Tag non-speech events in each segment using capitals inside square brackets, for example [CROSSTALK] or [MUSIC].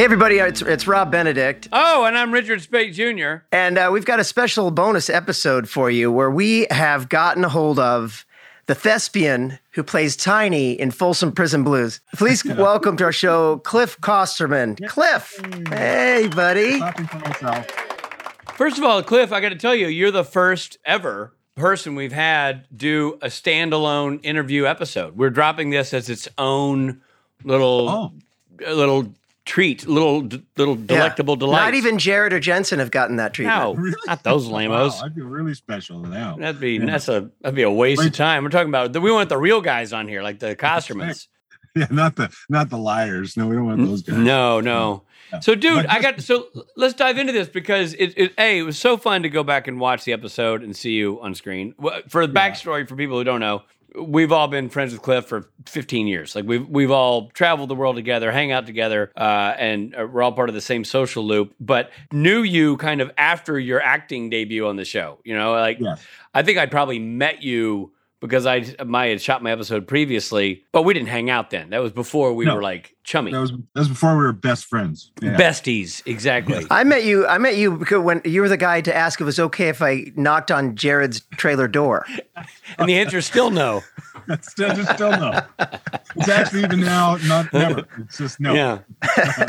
Hey, everybody, it's, it's Rob Benedict. Oh, and I'm Richard Speight Jr. And uh, we've got a special bonus episode for you where we have gotten a hold of the thespian who plays Tiny in Folsom Prison Blues. Please [LAUGHS] welcome to our show, Clif Kosterman. Clif, hey, buddy. Clapping for myself. First of all, Clif, I got to tell you, you're the first ever person we've had do a standalone interview episode. We're dropping this as its own little Oh. a little treat, little little delectable Yeah. delight. Not even Jared or Jensen have gotten that treatment. no, Really? not those Wow, lamos. I feel really special now. That'd be Yeah. that's a that'd be a waste of time. We're talking about we want the real guys on here, like the Kostermans. [LAUGHS] Yeah, not the not the liars. No, we don't want those guys. No, no. Yeah. So, dude, I got [LAUGHS] so let's dive into this because it, it a it was so fun to go back and watch the episode and see you on screen. For the backstory, for people who don't know, we've all been friends with Clif for 15 years. Like we've we've all traveled the world together, hang out together, uh, and uh, we're all part of the same social loop. But knew you kind of after your acting debut on the show. You know, like Yeah. I think I'd probably met you. Because I, I had shot my episode previously, but we didn't hang out then. That was before we No. were like chummy. That was that was before we were best friends. Yeah. Besties, exactly. [LAUGHS] I met you. I met you because when you were the guy to ask if it was okay if I knocked on Jared's trailer door. and the answer is still no. [LAUGHS] It's still, it's still no. It's actually even now not never. It's just no. Yeah.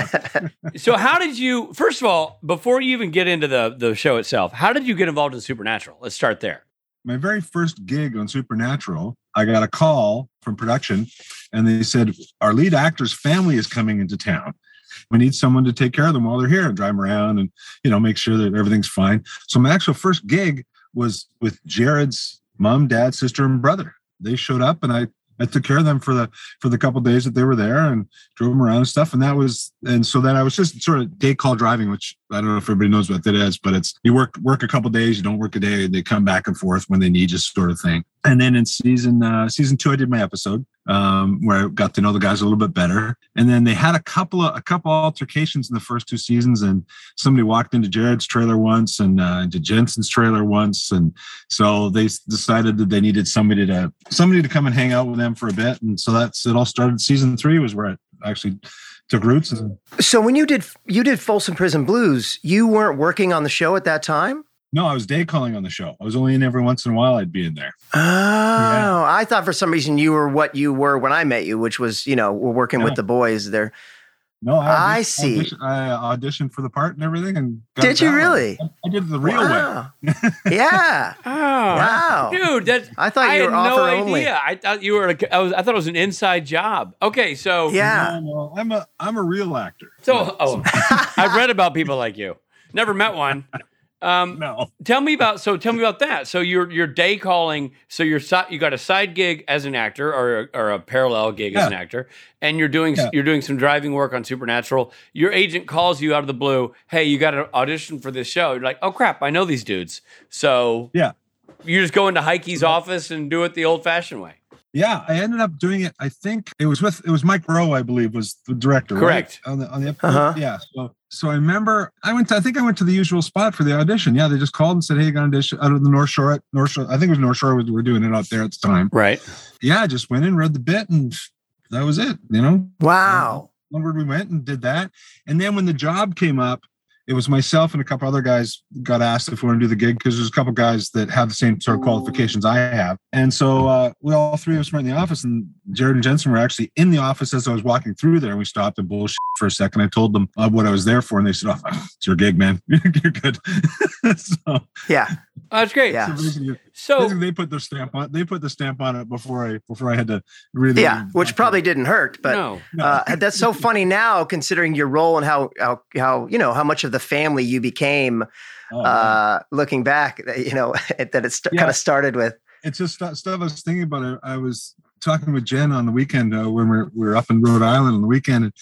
[LAUGHS] so how did you first of all, before you even get into the the show itself, how did you get involved in Supernatural? Let's start there. My very first gig on Supernatural, I got a call from production, and they said our lead actor's family is coming into town. We need someone to take care of them while they're here and drive them around and you know make sure that everything's fine. So my actual first gig was with Jared's mom, dad, sister, and brother. They showed up, and I I took care of them for the for the couple days that they were there and drove them around and stuff. And that was and so then I was just sort of day call driving, which I don't know if everybody knows what that is, but it's you work work a couple days, you don't work a day, they come back and forth when they need you, sort of thing. And then in season uh, season two, I did my episode um, where I got to know the guys a little bit better. And then they had a couple of a couple altercations in the first two seasons, and somebody walked into Jared's trailer once and uh, into Jensen's trailer once, and so they decided that they needed somebody to somebody to come and hang out with them for a bit. And so that's it. All started. Season three was where it actually took roots. And So when you did you did Folsom Prison Blues, you weren't working on the show at that time. No, I was day calling on the show. I was only in every once in a while. I'd be in there. Oh, I thought for some reason you were what you were when I met you, which was you know we're working with the boys there. No, I auditioned- see. auditioned- I auditioned for the part and everything. And got Did you really? I did it the real way. yeah. [LAUGHS] Oh, Wow. dude, that I thought I you had were offer no only. idea. I thought you were. a- I was. I thought it was an inside job. Okay, so Yeah. No, no, I'm a I'm a real actor. So, oh, [LAUGHS] I've read about people like you. Never met one. [LAUGHS] Um, no. [LAUGHS] tell me about so tell me about that so you're you're day calling so you're you got a side gig as an actor or or a parallel gig as an actor and you're doing Yeah. you're doing some driving work on supernatural your agent calls you out of the blue hey you got an audition for this show you're like oh crap i know these dudes so Yeah. you just go into heike's office and do it the old fashioned way Yeah, I ended up doing it. I think it was with it was Mike Rohl, I believe, was the director. right? Correct. On the on the episode. Uh-huh. Yeah. So so I remember I went to I think I went to the usual spot for the audition. Yeah, they just called and said, Hey, you got an audition out of the North Shore North Shore. I think it was North Shore we were doing it out there at the time. right Yeah, I just went in, read the bit, and that was it. You know, Wow. onward we went and did that. And then when the job came up, it was myself and a couple other guys got asked if we want to do the gig because there's a couple guys that have the same sort of qualifications I have. And so uh, we all three of us were in the office, and Jared and Jensen were actually in the office as I was walking through there. And we stopped and bullshit for a second. I told them uh, what I was there for, and they said, "Oh, it's your gig, man. [LAUGHS] You're good." [LAUGHS] so, Yeah. Oh, that's great Yeah. so basically, so basically they put their stamp on. They put the stamp on it before I before I had to really. Yeah. Which probably didn't hurt, but no No. uh, that's so funny now, considering your role and how how how you know how much of the family you became. Oh, Uh, looking back, that, you know [LAUGHS] that it st- Yeah. kind of started with. it's just stuff, stuff I was thinking about. I, I was talking with Jen on the weekend uh, when we were, we were up in Rhode Island on the weekend, and,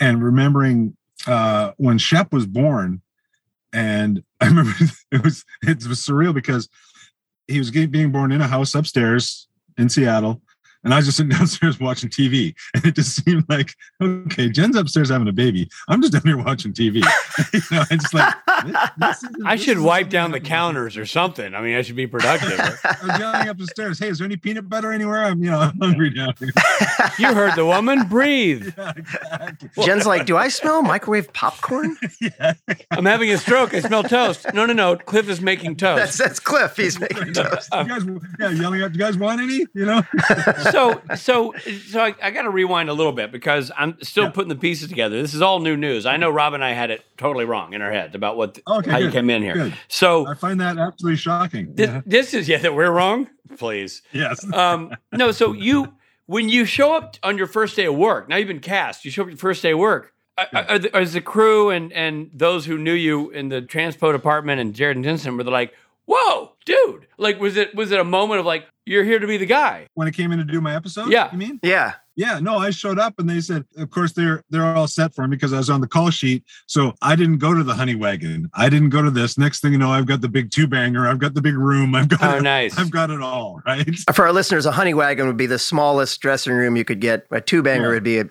and remembering uh, when Shep was born, and [LAUGHS] I remember [LAUGHS] it was it was surreal because he was being born in a house upstairs in Seattle. And I was just sitting [LAUGHS] downstairs watching TV, and it just seemed like, okay, Jen's upstairs having a baby. I'm just down here watching TV. [LAUGHS] you know, I just like, this, this is, I should wipe down the counters or something. I mean, I should be productive. [LAUGHS] I'm yelling up the stairs. Hey, is there any peanut butter anywhere? I'm, you know, I'm hungry down here. you heard the woman. Breathe. Yeah, exactly. Jen's like, do I smell microwave popcorn? yeah. I'm having a stroke. I smell toast. No, no, no. Clif is making toast. That's that's Clif. He's making toast. You guys, yeah, yelling out. You guys want any? You know? so so so I, I got to rewind a little bit because I'm still Yeah. putting the pieces together. This is all new news. I know Rob and I had it totally wrong in our heads about what the, Okay, how you came in here. good. So I find that absolutely shocking. this, Yeah. this is yeah that we're wrong. Please. Yes. Um, no, so you when you show up on your first day of work, now you've been cast. You show up your first day of work. Are, are, the, crew and and those who knew you in the transpo department and Jared and Jensen were like, "Whoa, dude!" Like, was it was it a moment of like, "You're here to be the guy"? when I came in to do my episode, Yeah. you mean? Yeah. Yeah, no, I showed up and they said, of course, they're they're all set for me because I was on the call sheet. So I didn't go to the honey wagon. I didn't go to this. Next thing you know, I've got the big two banger. I've got the big room. I've got Oh, it, nice. I've got it all. Right. For our listeners, a honey wagon would be the smallest dressing room you could get. A two banger Yeah. would be a, a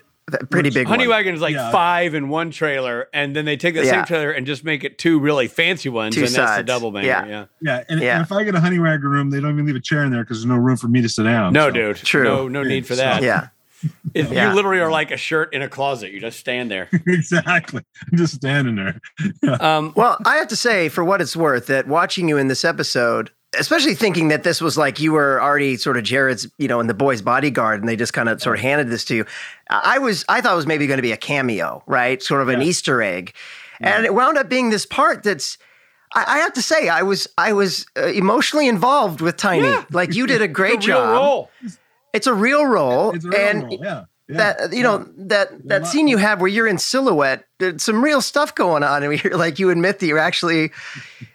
pretty big Honey one. Wagon is like Yeah. five in one trailer, and then they take that Yeah. same trailer and just make it two really fancy ones, Two and that's the sides. double banger. Yeah. Yeah. Yeah. And, Yeah. and if I get a honey wagon room, they don't even leave a chair in there because there's no room for me to sit down. No, So- dude. True. No, no need for So- that. Yeah. It- Yeah. You literally are like a shirt in a closet. You just stand there. [LAUGHS] exactly. I'm just standing there. [LAUGHS] Um, Well, I have to say, for what it's worth, that watching you in this episode, especially thinking that this was like you were already sort of Jared's, you know, in the boy's bodyguard, and they just kind of sort of handed this to you. I was, I thought it was maybe going to be a cameo, right? Sort of an Yeah. Easter egg, and it wound up being this part that's. I I have to say, I was I was uh, emotionally involved with Tiny. Yeah. Like you did a great it's a real job. role. It's a real role, It's a real and role, Yeah. yeah. that you know that that scene you have where you're in silhouette there's some real stuff going on and you're like you admit that you're actually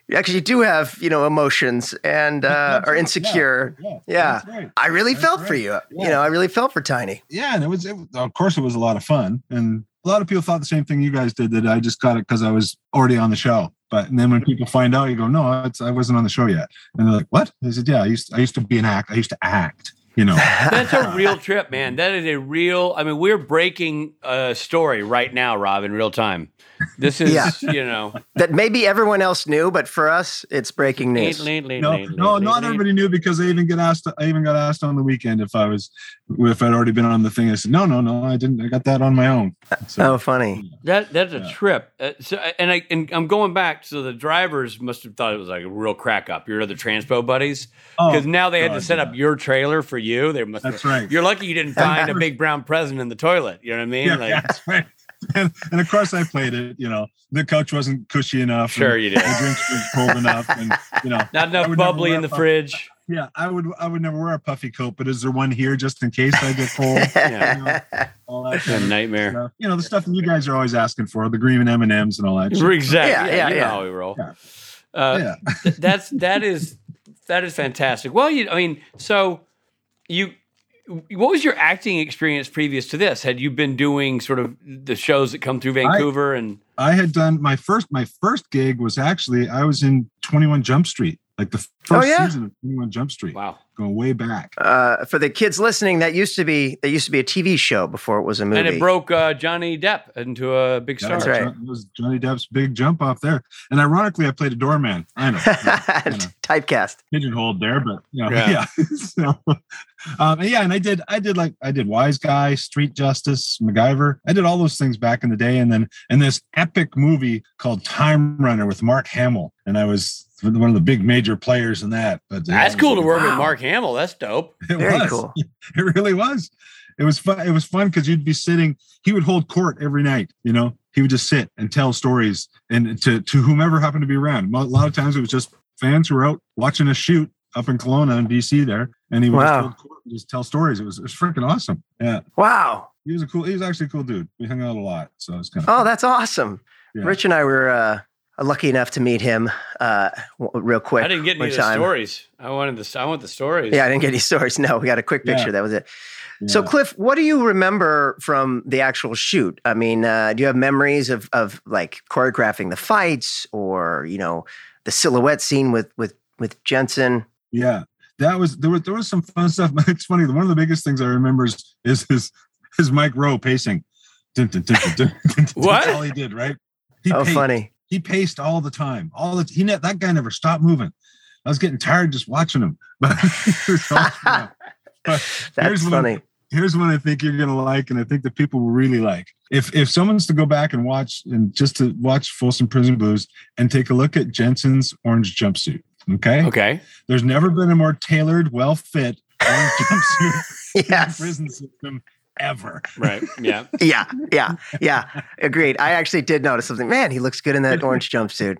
you actually do have you know emotions and uh, are insecure yeah, yeah, that's right. i really That's felt for right. you you Yeah. know i really felt for tiny yeah, and it was, it was of course it was a lot of fun, and a lot of people thought the same thing you guys did that I just got it because I was already on the show. But and then when people find out, you go, no, it's, I wasn't on the show yet, and they're like, what? I said, yeah, I used I used to be an act. I used to act. You know, [LAUGHS] That's a real trip, man. That is a real. I mean, we're breaking a story right now, Rob, in real time. This is, Yeah. you know, that maybe everyone else knew but for us it's breaking news no, no, not everybody knew because I even get asked. I even got asked on the weekend if I was if I'd already been on the thing. I said, no, no, no, I didn't. I got that on my own. So, oh funny That that's a Yeah. trip. Uh, so, and I and I'm going back. So the drivers must have thought it was like a real crack up. Your other transpo buddies, oh, because now they had to set yeah. up your trailer for you. They must. That's right. You're lucky you didn't [LAUGHS] find a big brown present in the toilet. You know what I mean? Yeah, like, yeah, that's right. [LAUGHS] And, and of course, I played it. You know, the couch wasn't cushy enough. Sure you did. The drinks were cold enough, and you know, not enough bubbly in the a puff- fridge. Yeah, I would. I would never wear a puffy coat, but is there one here just in case I get cold? [LAUGHS] Yeah. all that A kind nightmare. stuff. You know, the stuff that you guys are always asking for, the green M and M's and all that. shit. Exactly. Yeah, Yeah, yeah, you know yeah. how we roll. Yeah. Uh, Yeah, that's that is that is fantastic. Well, you, I mean, so you, what was your acting experience previous to this? Had you been doing sort of the shows that come through Vancouver and I had done my first. My first gig was actually I was in Twenty One Jump Street, like the oh, first yeah? season of Twenty One Jump Street, wow, going way back. uh, for the kids listening that used to be that used to be a tv show before it was a movie and it broke uh, Johnny Depp into a big star. That's right. It was Johnny Depp's big jump off there, and ironically, I played a doorman. I know. I [LAUGHS] know. typecast pigeonholed there, but you know, Yeah. yeah. [LAUGHS] so, um, yeah, and I did, I did like, I did Wise Guy, Street Justice, MacGyver. I did all those things back in the day, and then and this epic movie called Time Runner with Mark Hamill, and I was one of the big major players in that. But That's it cool to was- work with Mark Hamill. That's dope. [LAUGHS] It Very was. cool. [LAUGHS] It really was. It was fun. It was fun because you'd be sitting. He would hold court every night. You know, he would just sit and tell stories, and to to whomever happened to be around. A lot of times it was just fans who were out watching a shoot up in Kelowna in BC there, and he would Wow. just, hold court and just tell stories. It was it was freaking awesome. Yeah, wow he was a cool. He was actually a cool dude. We hung out a lot, so it was kind of. oh that's awesome Yeah. rich and i were uh, lucky enough to meet him uh, real quick I didn't get any of the stories. I wanted the. I want the stories. Yeah, I didn't get any stories. No, we got a quick picture. Yeah. That was it. So, Clif, what do you remember from the actual shoot? I mean, uh, do you have memories of of like choreographing the fights, or you know, the silhouette scene with with with Jensen? Yeah. that was there was there was some fun stuff. It's funny. One of the biggest things I remember is is his his Mike Rohl pacing. Dun, dun, dun. What? That's all he did, right? He Oh, paced. funny. He paced all the time. All the he ne- that guy never stopped moving. I was getting tired just watching him. [LAUGHS] But it was all fun. But That's here's one- funny. here's one I think you're gonna like, and I think that people will really like. If if someone's to go back and watch and just to watch Folsom Prison Blues and take a look at Jensen's orange jumpsuit. Okay. Okay. There's never been a more tailored, well fit orange jumpsuit [LAUGHS] in the Yes. prison system ever. Right. Yeah. [LAUGHS] Yeah, yeah, yeah. Agreed. I actually did notice something. Man, he looks good in that orange jumpsuit.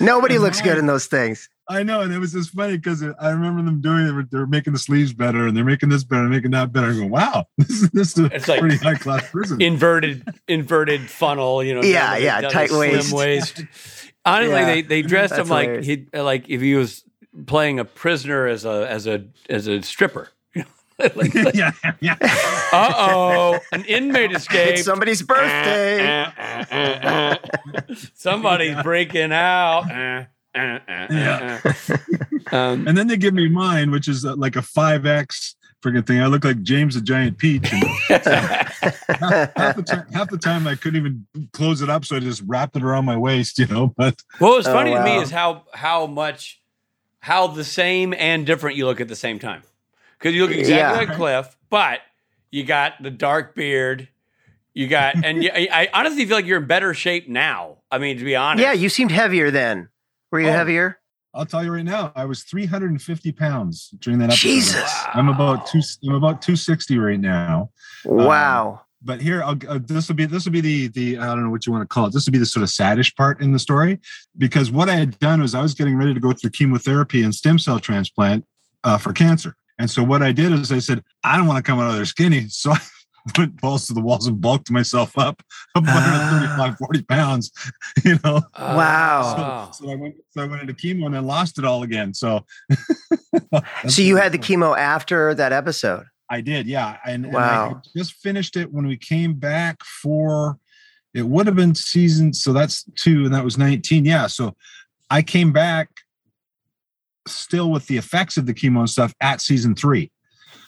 Nobody looks good in those things. I know, and it was just funny because I remember them doing it. They're making the sleeves better, and they're making this better, making that better. I go, wow, [LAUGHS] this is this is a It's like- pretty high class prison. Inverted inverted funnel, you know. Yeah, yeah, down the tight slim waist. waist. Honestly, Yeah, they they dressed that's him like he like if he was playing a prisoner as a as a as a stripper. Like, [LAUGHS] yeah, yeah. uh oh, an inmate [LAUGHS] escaped. It's somebody's birthday. [LAUGHS] Uh, uh, uh, uh. Somebody's breaking out. Uh, uh, uh, uh, uh. Um, And then they give me mine, which is uh, like a five X freaking thing. I look like James the Giant Peach. And half, half the time, half the time I couldn't even close it up, so I just wrapped it around my waist, you know. But what was Oh, funny to me is how how much how the same and different you look at the same time. Because you look exactly Yeah. like Clif, but you got the dark beard. You got and you, I, I honestly feel like you're in better shape now. I mean, to be honest. yeah, you seemed heavier then. Were you Oh. heavier? I'll tell you right now, I was 350 pounds during that episode. Jesus. I'm about two. I'm about 260 right now. Wow. But here, I'll, uh, this will be this will be the the I don't know what you want to call it. This will be the sort of saddish part in the story because what I had done was I was getting ready to go through chemotherapy and stem cell transplant uh, for cancer. And so what I did is I said I don't want to come out of there skinny, [LAUGHS] so I went balls to the walls and bulked myself up [LAUGHS] about Ah. 35, 40 pounds. [LAUGHS] You know, Wow. so, so I went so I went into chemo and then lost it all again. So So you had the chemo after that episode. I did, yeah. And, and I Wow. just finished it when we came back for it would have been season, so that's two, and that was 19. Yeah. So I came back still with the effects of the chemo and stuff at season three.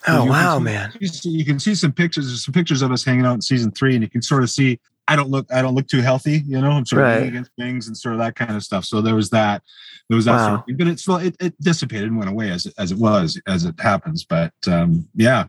Oh wow, see- man. You, see, you can see some pictures, there's some pictures of us hanging out in season three, and you can sort of see I don't look I don't look too healthy, you know, I'm sort of Right. leaning against things and sort of that kind of stuff. So there was that. There was that sort of thing. But it's it, it dissipated and went away as it, as it was, as it happens. But um yeah.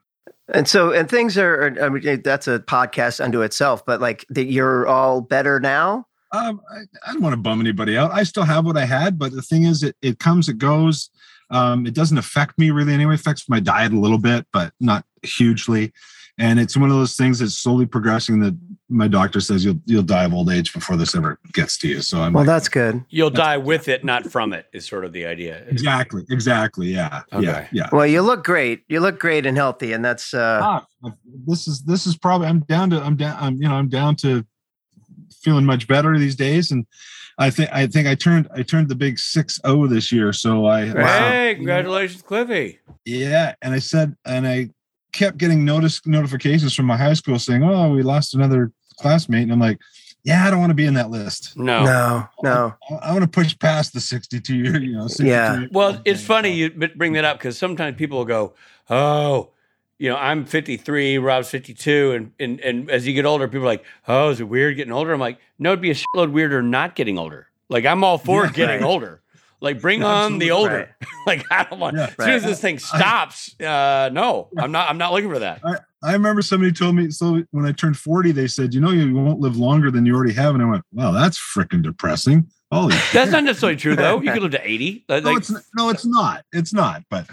And so, and things are, I mean, that's a podcast unto itself, but like that you're all better now. Um, I, I don't want to bum anybody out. I still have what I had, but the thing is, it, it comes, it goes. Um, it doesn't affect me really anyway. It affects my diet a little bit, but not hugely. And it's one of those things that's slowly progressing. That my doctor says you'll you'll die of old age before this ever gets to you. So I'm Well, like, that's good. You'll die with it, not from it, is sort of the idea. exactly, exactly, yeah, yeah, yeah. Well, you look great. You look great and healthy, and that's uh, Ah, this is this is probably I'm down to I'm down I'm you know I'm down to feeling much better these days and I think I think I turned I turned the big six zero this year so I Wow. Hey, congratulations, Cliffy. yeah and I said and I kept getting notice notifications from my high school saying oh we lost another classmate and I'm like yeah I don't want to be in that list No. no, no. I, I want to push past the 62 year you know 62 Yeah. year- Well, it's funny you bring that up because sometimes people will go, "Oh, you know, I'm 53, Rob's 52," and and and as you get older, people are like, "Oh, is it weird getting older?" I'm like, "No, it'd be a shitload weirder not getting older. Like I'm all for Yeah, getting right. older. Like bring on the Absolutely. older. [LAUGHS] like I don't want. Yeah. as soon as this thing stops, uh, no, I'm not. I'm not looking for that. I remember somebody told me so when I turned 40, they said, you know, you won't live longer than you already have. And I went, wow, that's freaking depressing. Holy [LAUGHS] That's not necessarily true though. You could live to 80. [LAUGHS] Like, no, it's no, it's not. It's not. But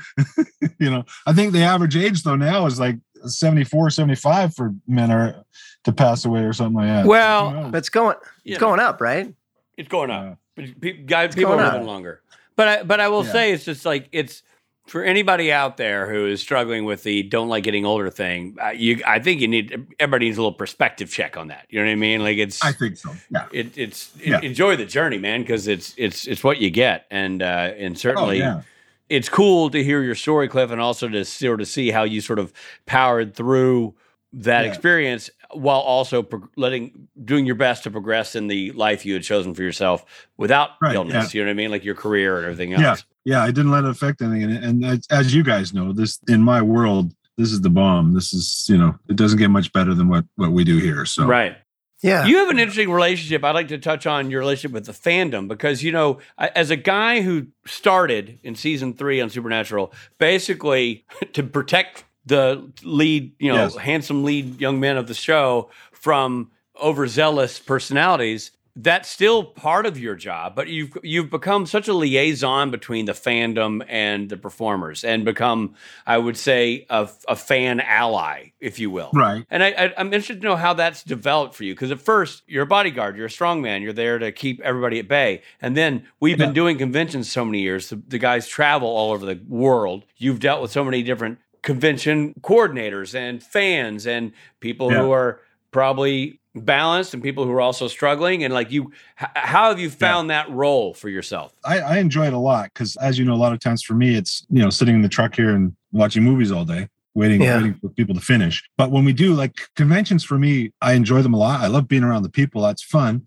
you know, I think the average age though now is like 74, 75 for men are to pass away or something like that. Well, Who knows? But it's going, it's know. going up, right? It's going Yeah. up. But guys, people are living longer. But I, but I will Yeah. say it's just like it's for anybody out there who is struggling with the don't like getting older thing. You, I think you need everybody needs a little perspective check on that. You know what I mean? Like it's I think so. Yeah. it, it's Yeah. enjoy the journey, man, because it's it's it's what you get, and uh, and Oh, certainly yeah. it's cool to hear your story, Clif, and also to sort of see how you sort of powered through that Yeah. experience while also pro- letting doing your best to progress in the life you had chosen for yourself without Right, illness. You know what I mean? Like your career and everything Yeah. else. yeah, yeah I didn't let it affect anything. And, and as, as you guys know, this in my world, this is the bomb. This is you know, it doesn't get much better than what what we do here. So Right. Yeah. You have an interesting relationship. I'd like to touch on your relationship with the fandom because, you know, as a guy who started in season three on Supernatural, basically [LAUGHS] to protect the lead, you know, Yes. handsome lead young men of the show from overzealous personalities. That's still part of your job, but you've you've become such a liaison between the fandom and the performers, and become, I would say, a, a fan ally, if you will. right. And I, I, I'm interested to know how that's developed for you. Because at first, you're a bodyguard, you're a strongman, you're there to keep everybody at bay. And then we've been doing conventions so many years. The, the guys travel all over the world. You've dealt with so many different convention coordinators and fans and people Yeah. who are probably balanced and people who are also struggling. And like you, h- how have you found that role for yourself? I, I enjoy it a lot because, as you know, a lot of times for me, it's you know sitting in the truck here and watching movies all day, waiting Yeah. waiting for people to finish. But when we do like conventions, for me, I enjoy them a lot. I love being around the people. That's fun.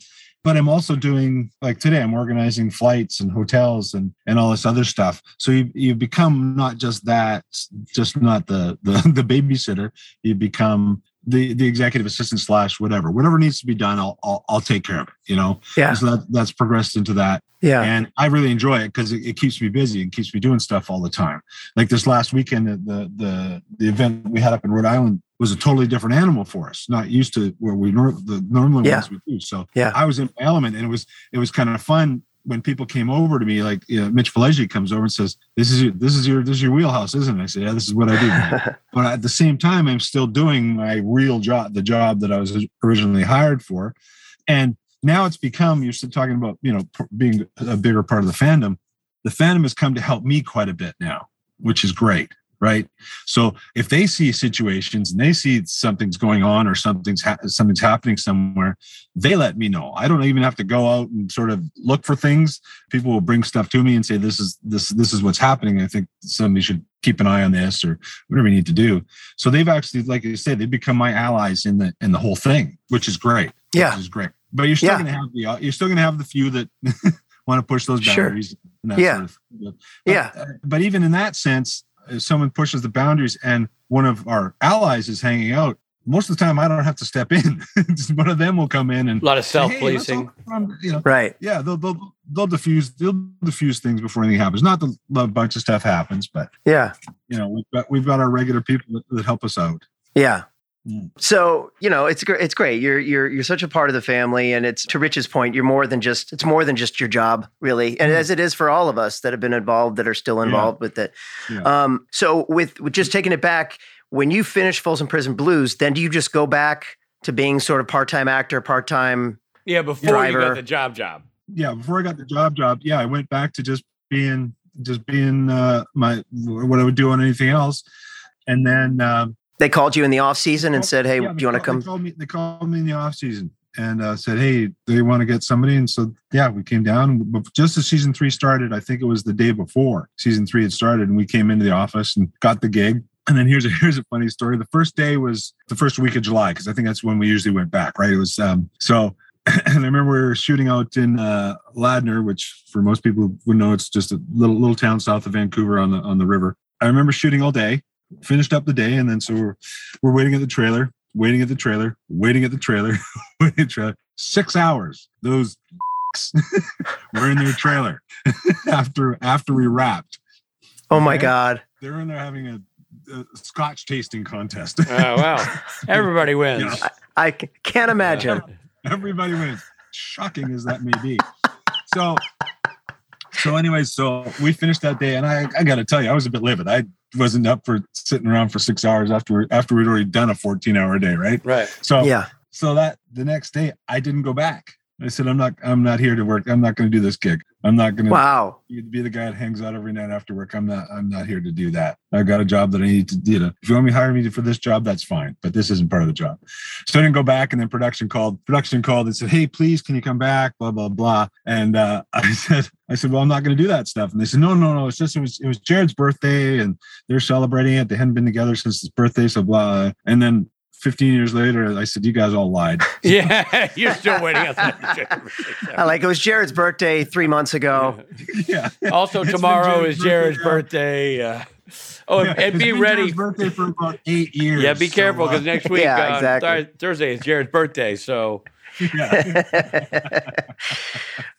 But I'm also doing like today. I'm organizing flights and hotels and and all this other stuff. So you you become not just that, just not the the, [LAUGHS] the babysitter. You become the the executive assistant slash whatever whatever needs to be done. I'll I'll, I'll take care of it. You know. Yeah. So that that's progressed into that Yeah. and I really enjoy it because it, it keeps me busy and keeps me doing stuff all the time. Like this last weekend, the the the, the event we had up in Rhode Island was a totally different animal for us, not used to where we nor- the normally Yeah. ones we do. So Yeah. I was in my element, and it was it was kind of fun when people came over to me. Like you know, Mitch Pileggi comes over and says, "This is your this is your this is your wheelhouse, isn't it?" I said, "Yeah, this is what I do." [LAUGHS] but at the same time i'm still doing my real job the job that i was originally hired for and now it's become you're still talking about you know being a bigger part of the fandom the fandom has come to help me quite a bit now which is great right so if they see situations and they see something's going on or something's ha- something's happening somewhere they let me know i don't even have to go out and sort of look for things people will bring stuff to me and say this is this this is what's happening i think somebody should keep an eye on this or whatever you need to do so they've actually like you said they've become my allies in the in the whole thing which is great Yeah. which is great but you're still Yeah. going to have the you're still going to have the few that [LAUGHS] want to push those Sure. boundaries and that Yeah. sort of thing. But- Yeah. uh, but even in that sense someone pushes the boundaries and one of our allies is hanging out most of the time i don't have to step in [LAUGHS] one of them will come in and A lot of say, "Hey, let's self-policing. all come," you know right. yeah they'll, they'll they'll diffuse they'll diffuse things before anything happens not that a bunch of stuff happens but Yeah. you know we've got we've got our regular people that, that help us out Yeah. So you know it's gr- it's great. You're you're you're such a part of the family, and it's to Rich's point. You're more than just it's more than just your job, really, and Mhm. as it is for all of us that have been involved that are still involved with it. Yeah. Um, so with, with just taking it back, when you finish Folsom Prison Blues, then do you just go back to being sort of part time actor, part time? Yeah, before you Driver. got the job job. yeah before i got the job job yeah i went back to just being just being uh my what i would do on anything else and then um They called you in the off season and said, "Hey, yeah, do you want to come?" They called me. They called me in the off season and uh, said, "Hey, they want to get somebody." And so, yeah, we came down. But just as season three started, I think it was the day before season three had started, and we came into the office and got the gig. And then here's a [LAUGHS] here's a funny story. The first day was the first week of July because I think that's when we usually went back. Right? It was um, so. [CLEARS THROAT] And I remember we were shooting out in uh, Ladner, which for most people would know it's just a little little town south of Vancouver on the on the river. I remember shooting all day, finished up the day, and then so we're we're waiting at the trailer, waiting at the trailer, waiting at the trailer, [LAUGHS] waiting at the trailer. Six hours. Those [LAUGHS] were in their trailer [LAUGHS] after after we wrapped. Oh my Okay. God! They're in there having a, a Scotch tasting contest. Oh wow! Everybody wins. I I c- can't imagine. Everybody wins. Shocking as that may be. So, so anyways, so we finished that day, and I, I got to tell you, I was a bit livid. I wasn't up for sitting around for six hours after after we'd already done a fourteen hour day, right? Right. So, Yeah, so that the next day, I didn't go back. I said, I'm not, I'm not here to work. I'm not going to do this gig. I'm not going to wow. be the guy that hangs out every night after work. I'm not, I'm not here to do that. I've got a job that I need to do. If you want me to hire me for this job, that's fine. But this isn't part of the job. So I didn't go back. And then production called, production called and said, Hey, please, can you come back? Blah, blah, blah. And uh, [LAUGHS] I said, I said, well, I'm not going to do that stuff. And they said, no, no, no. It's just, it was, it was Jared's birthday and they're celebrating it. They hadn't been together since his birthday. So blah. And then 15 years later, I said, "You guys all lied." [LAUGHS] yeah, you're still waiting on that. [LAUGHS] [LAUGHS] I like it was Jared's birthday three months ago. yeah. Also, It's tomorrow Jared's is Jared's birthday, birthday. Uh, oh, and, Yeah, and be been ready. Jared's birthday for about eight years. Yeah, be so, careful uh, because next week, Yeah, uh, exactly. Thursday is Jared's birthday. So yeah. [LAUGHS]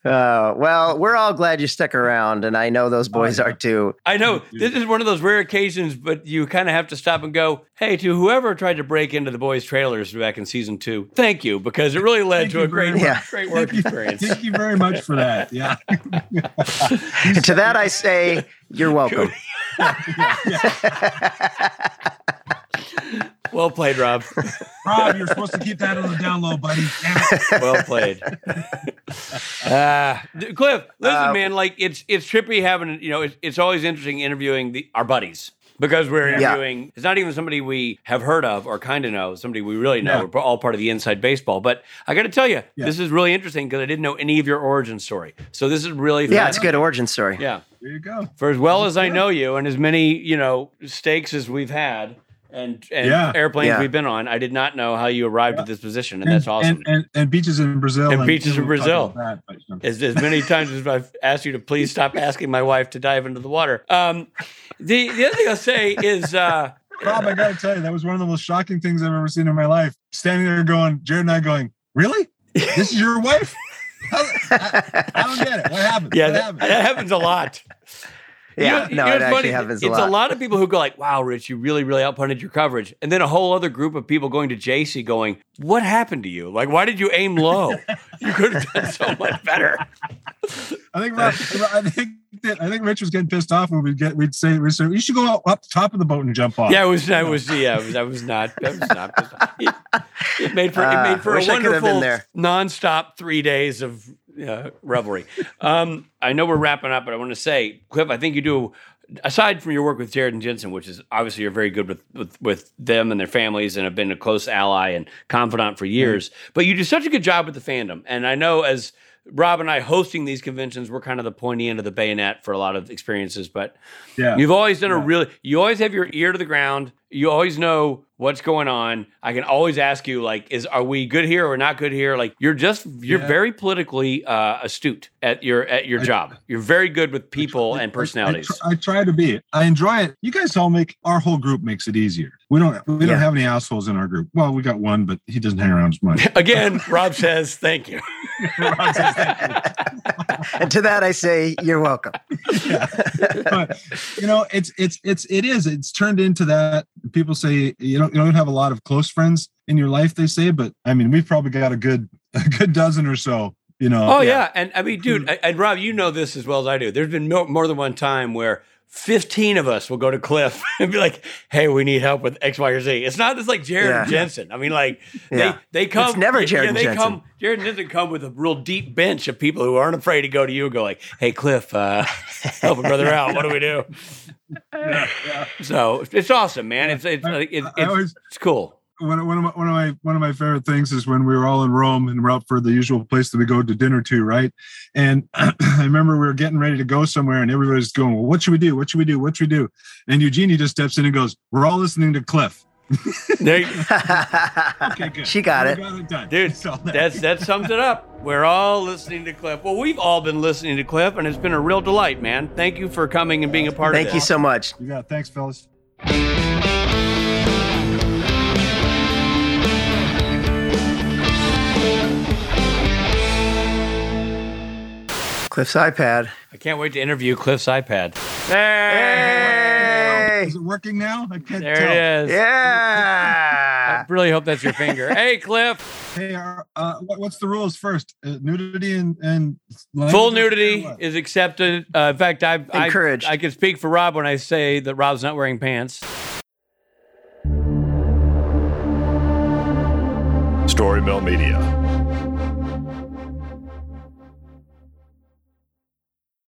Uh, well, we're all glad you stuck around, and I know those boys Oh, yeah. are too. I know this is one of those rare occasions, but you kind of have to stop and go, "Hey, to whoever tried to break into the boys' trailers back in season two, thank you because it really led to a great, very much. great work experience." Thank you very much for that. [LAUGHS] Yeah. [LAUGHS] To that, I say you're welcome. Well played, Rob. [LAUGHS] Rob, you're supposed to keep that on the down low, buddy. [LAUGHS] Well played. Uh, Clif, listen, Uh, man. Like it's it's trippy having you know it's, it's always interesting interviewing the, our buddies because we're Yeah. interviewing. It's not even somebody we have heard of or kind of know. Somebody we really know. Yeah. We're all part of the inside baseball. But I got to tell you, Yeah. this is really interesting because I didn't know any of your origin story. So this is really Yeah, it's a good origin story. Yeah, There you go. for as well as I know you and as many you know stakes as we've had. And, and Yeah. airplanes Yeah. we've been on. I did not know how you arrived at this position, and that's awesome. And, and, and beaches in Brazil. And beaches in we'll talk Brazil. that, but, you know. as, as many times as I've asked you to please stop asking my wife to dive into the water. Um, the the other thing I'll say is, uh, Rob, I got to tell you, that was one of the most shocking things I've ever seen in my life. Standing there going, Jared and I going, really? This is your wife? [LAUGHS] I, I don't get it. What happened? yeah, what that, that happens a lot. Yeah, You no, know it what's actually funny? happens It's a lot. of people who go like, "Wow, Rich, you really, really outpunted your coverage," and then a whole other group of people going to Jaci going, "What happened to you? Like, why did you aim low? [LAUGHS] you could have done so much better." I think Rob, I think that I think Rich was getting pissed off when we get we'd say we'd say you should go up, up the top of the boat and jump off. Yeah, it was. I was. [LAUGHS] Yeah, it was. I was not. I was not. It, it made for. it made Uh, a wish I could have been wonderful there. nonstop three days of uh, revelry. Um, I know we're wrapping up, but I want to say, Clif, I think you do. Aside from your work with Jared and Jensen, which is obviously you're very good with, with with them and their families, and have been a close ally and confidant for years. But you do such a good job with the fandom, and I know as Rob and I hosting these conventions, we're kind of the pointy end of the bayonet for a lot of experiences. But yeah. You've always done a Yeah. really, you always have your ear to the ground. You always know what's going on. I can always ask you, like, is are we good here or not good here? Like, you're just you're Yeah. very politically uh, astute at your at your I- job. You're very good with people I- and personalities. I, try, I try to be. I enjoy it. You guys all make our whole group makes it easier. We don't we Yeah. don't have any assholes in our group. Well, we got one, but he doesn't hang around as much. [LAUGHS] Again, Rob says thank you. [LAUGHS] [LAUGHS] And to that, I say you're welcome. yeah. But, you know, it's it's it's it is. It's turned into that. People say you don't you don't have a lot of close friends in your life. They say, but I mean, we've probably got a good [LAUGHS] a good dozen or so. You know. Oh yeah, and I mean, dude, I- and Rob, you know this as well as I do. There's been more, more than one time where 15 of us will go to Clif [LAUGHS] and be like, "Hey, we need help with X, Y, or Z." It's not just like Jared and Yeah. Jensen. I mean, like Yeah. they they come. It's never Jared yeah, and they Jensen. come. Jared and Jensen come with a real deep bench of people who aren't afraid to go to you and go like, "Hey, Clif, uh, [LAUGHS] help a brother out. What do we do?" Yeah, [LAUGHS] yeah. So it's awesome, man. It's it's I- it, it, I it's, always it's cool. one, one of my one of my one of my favorite things is when we were all in Rome and we're out for the usual place that we go to dinner to, right? And [CLEARS THROAT] I remember we were getting ready to go somewhere, and everybody's going, "Well, what should we do? What should we do? What should we do?" And Eugenie just steps in and goes, "We're all listening to Clif." There, you- [LAUGHS] Okay, good. She got it. Got it done. Dude, that- that's that sums it up. We're all listening to Clif. Well, we've all been listening to Clif, and it's been a real delight, man. Thank you for coming and being a part Thank of it. Thank you so much. yeah. Thanks, fellas. Clif's iPad. I can't wait to interview Clif's iPad. Hey! Is it working now? I can't There tell. it is. Yeah. [LAUGHS] I really hope that's your finger. hey, Clif. Hey, uh, uh, what's the rules first? Uh, nudity and and Full nudity is accepted. Uh, in fact, I, I Encouraged. I can speak for Rob when I say that Rob's not wearing pants. Story Mill Media.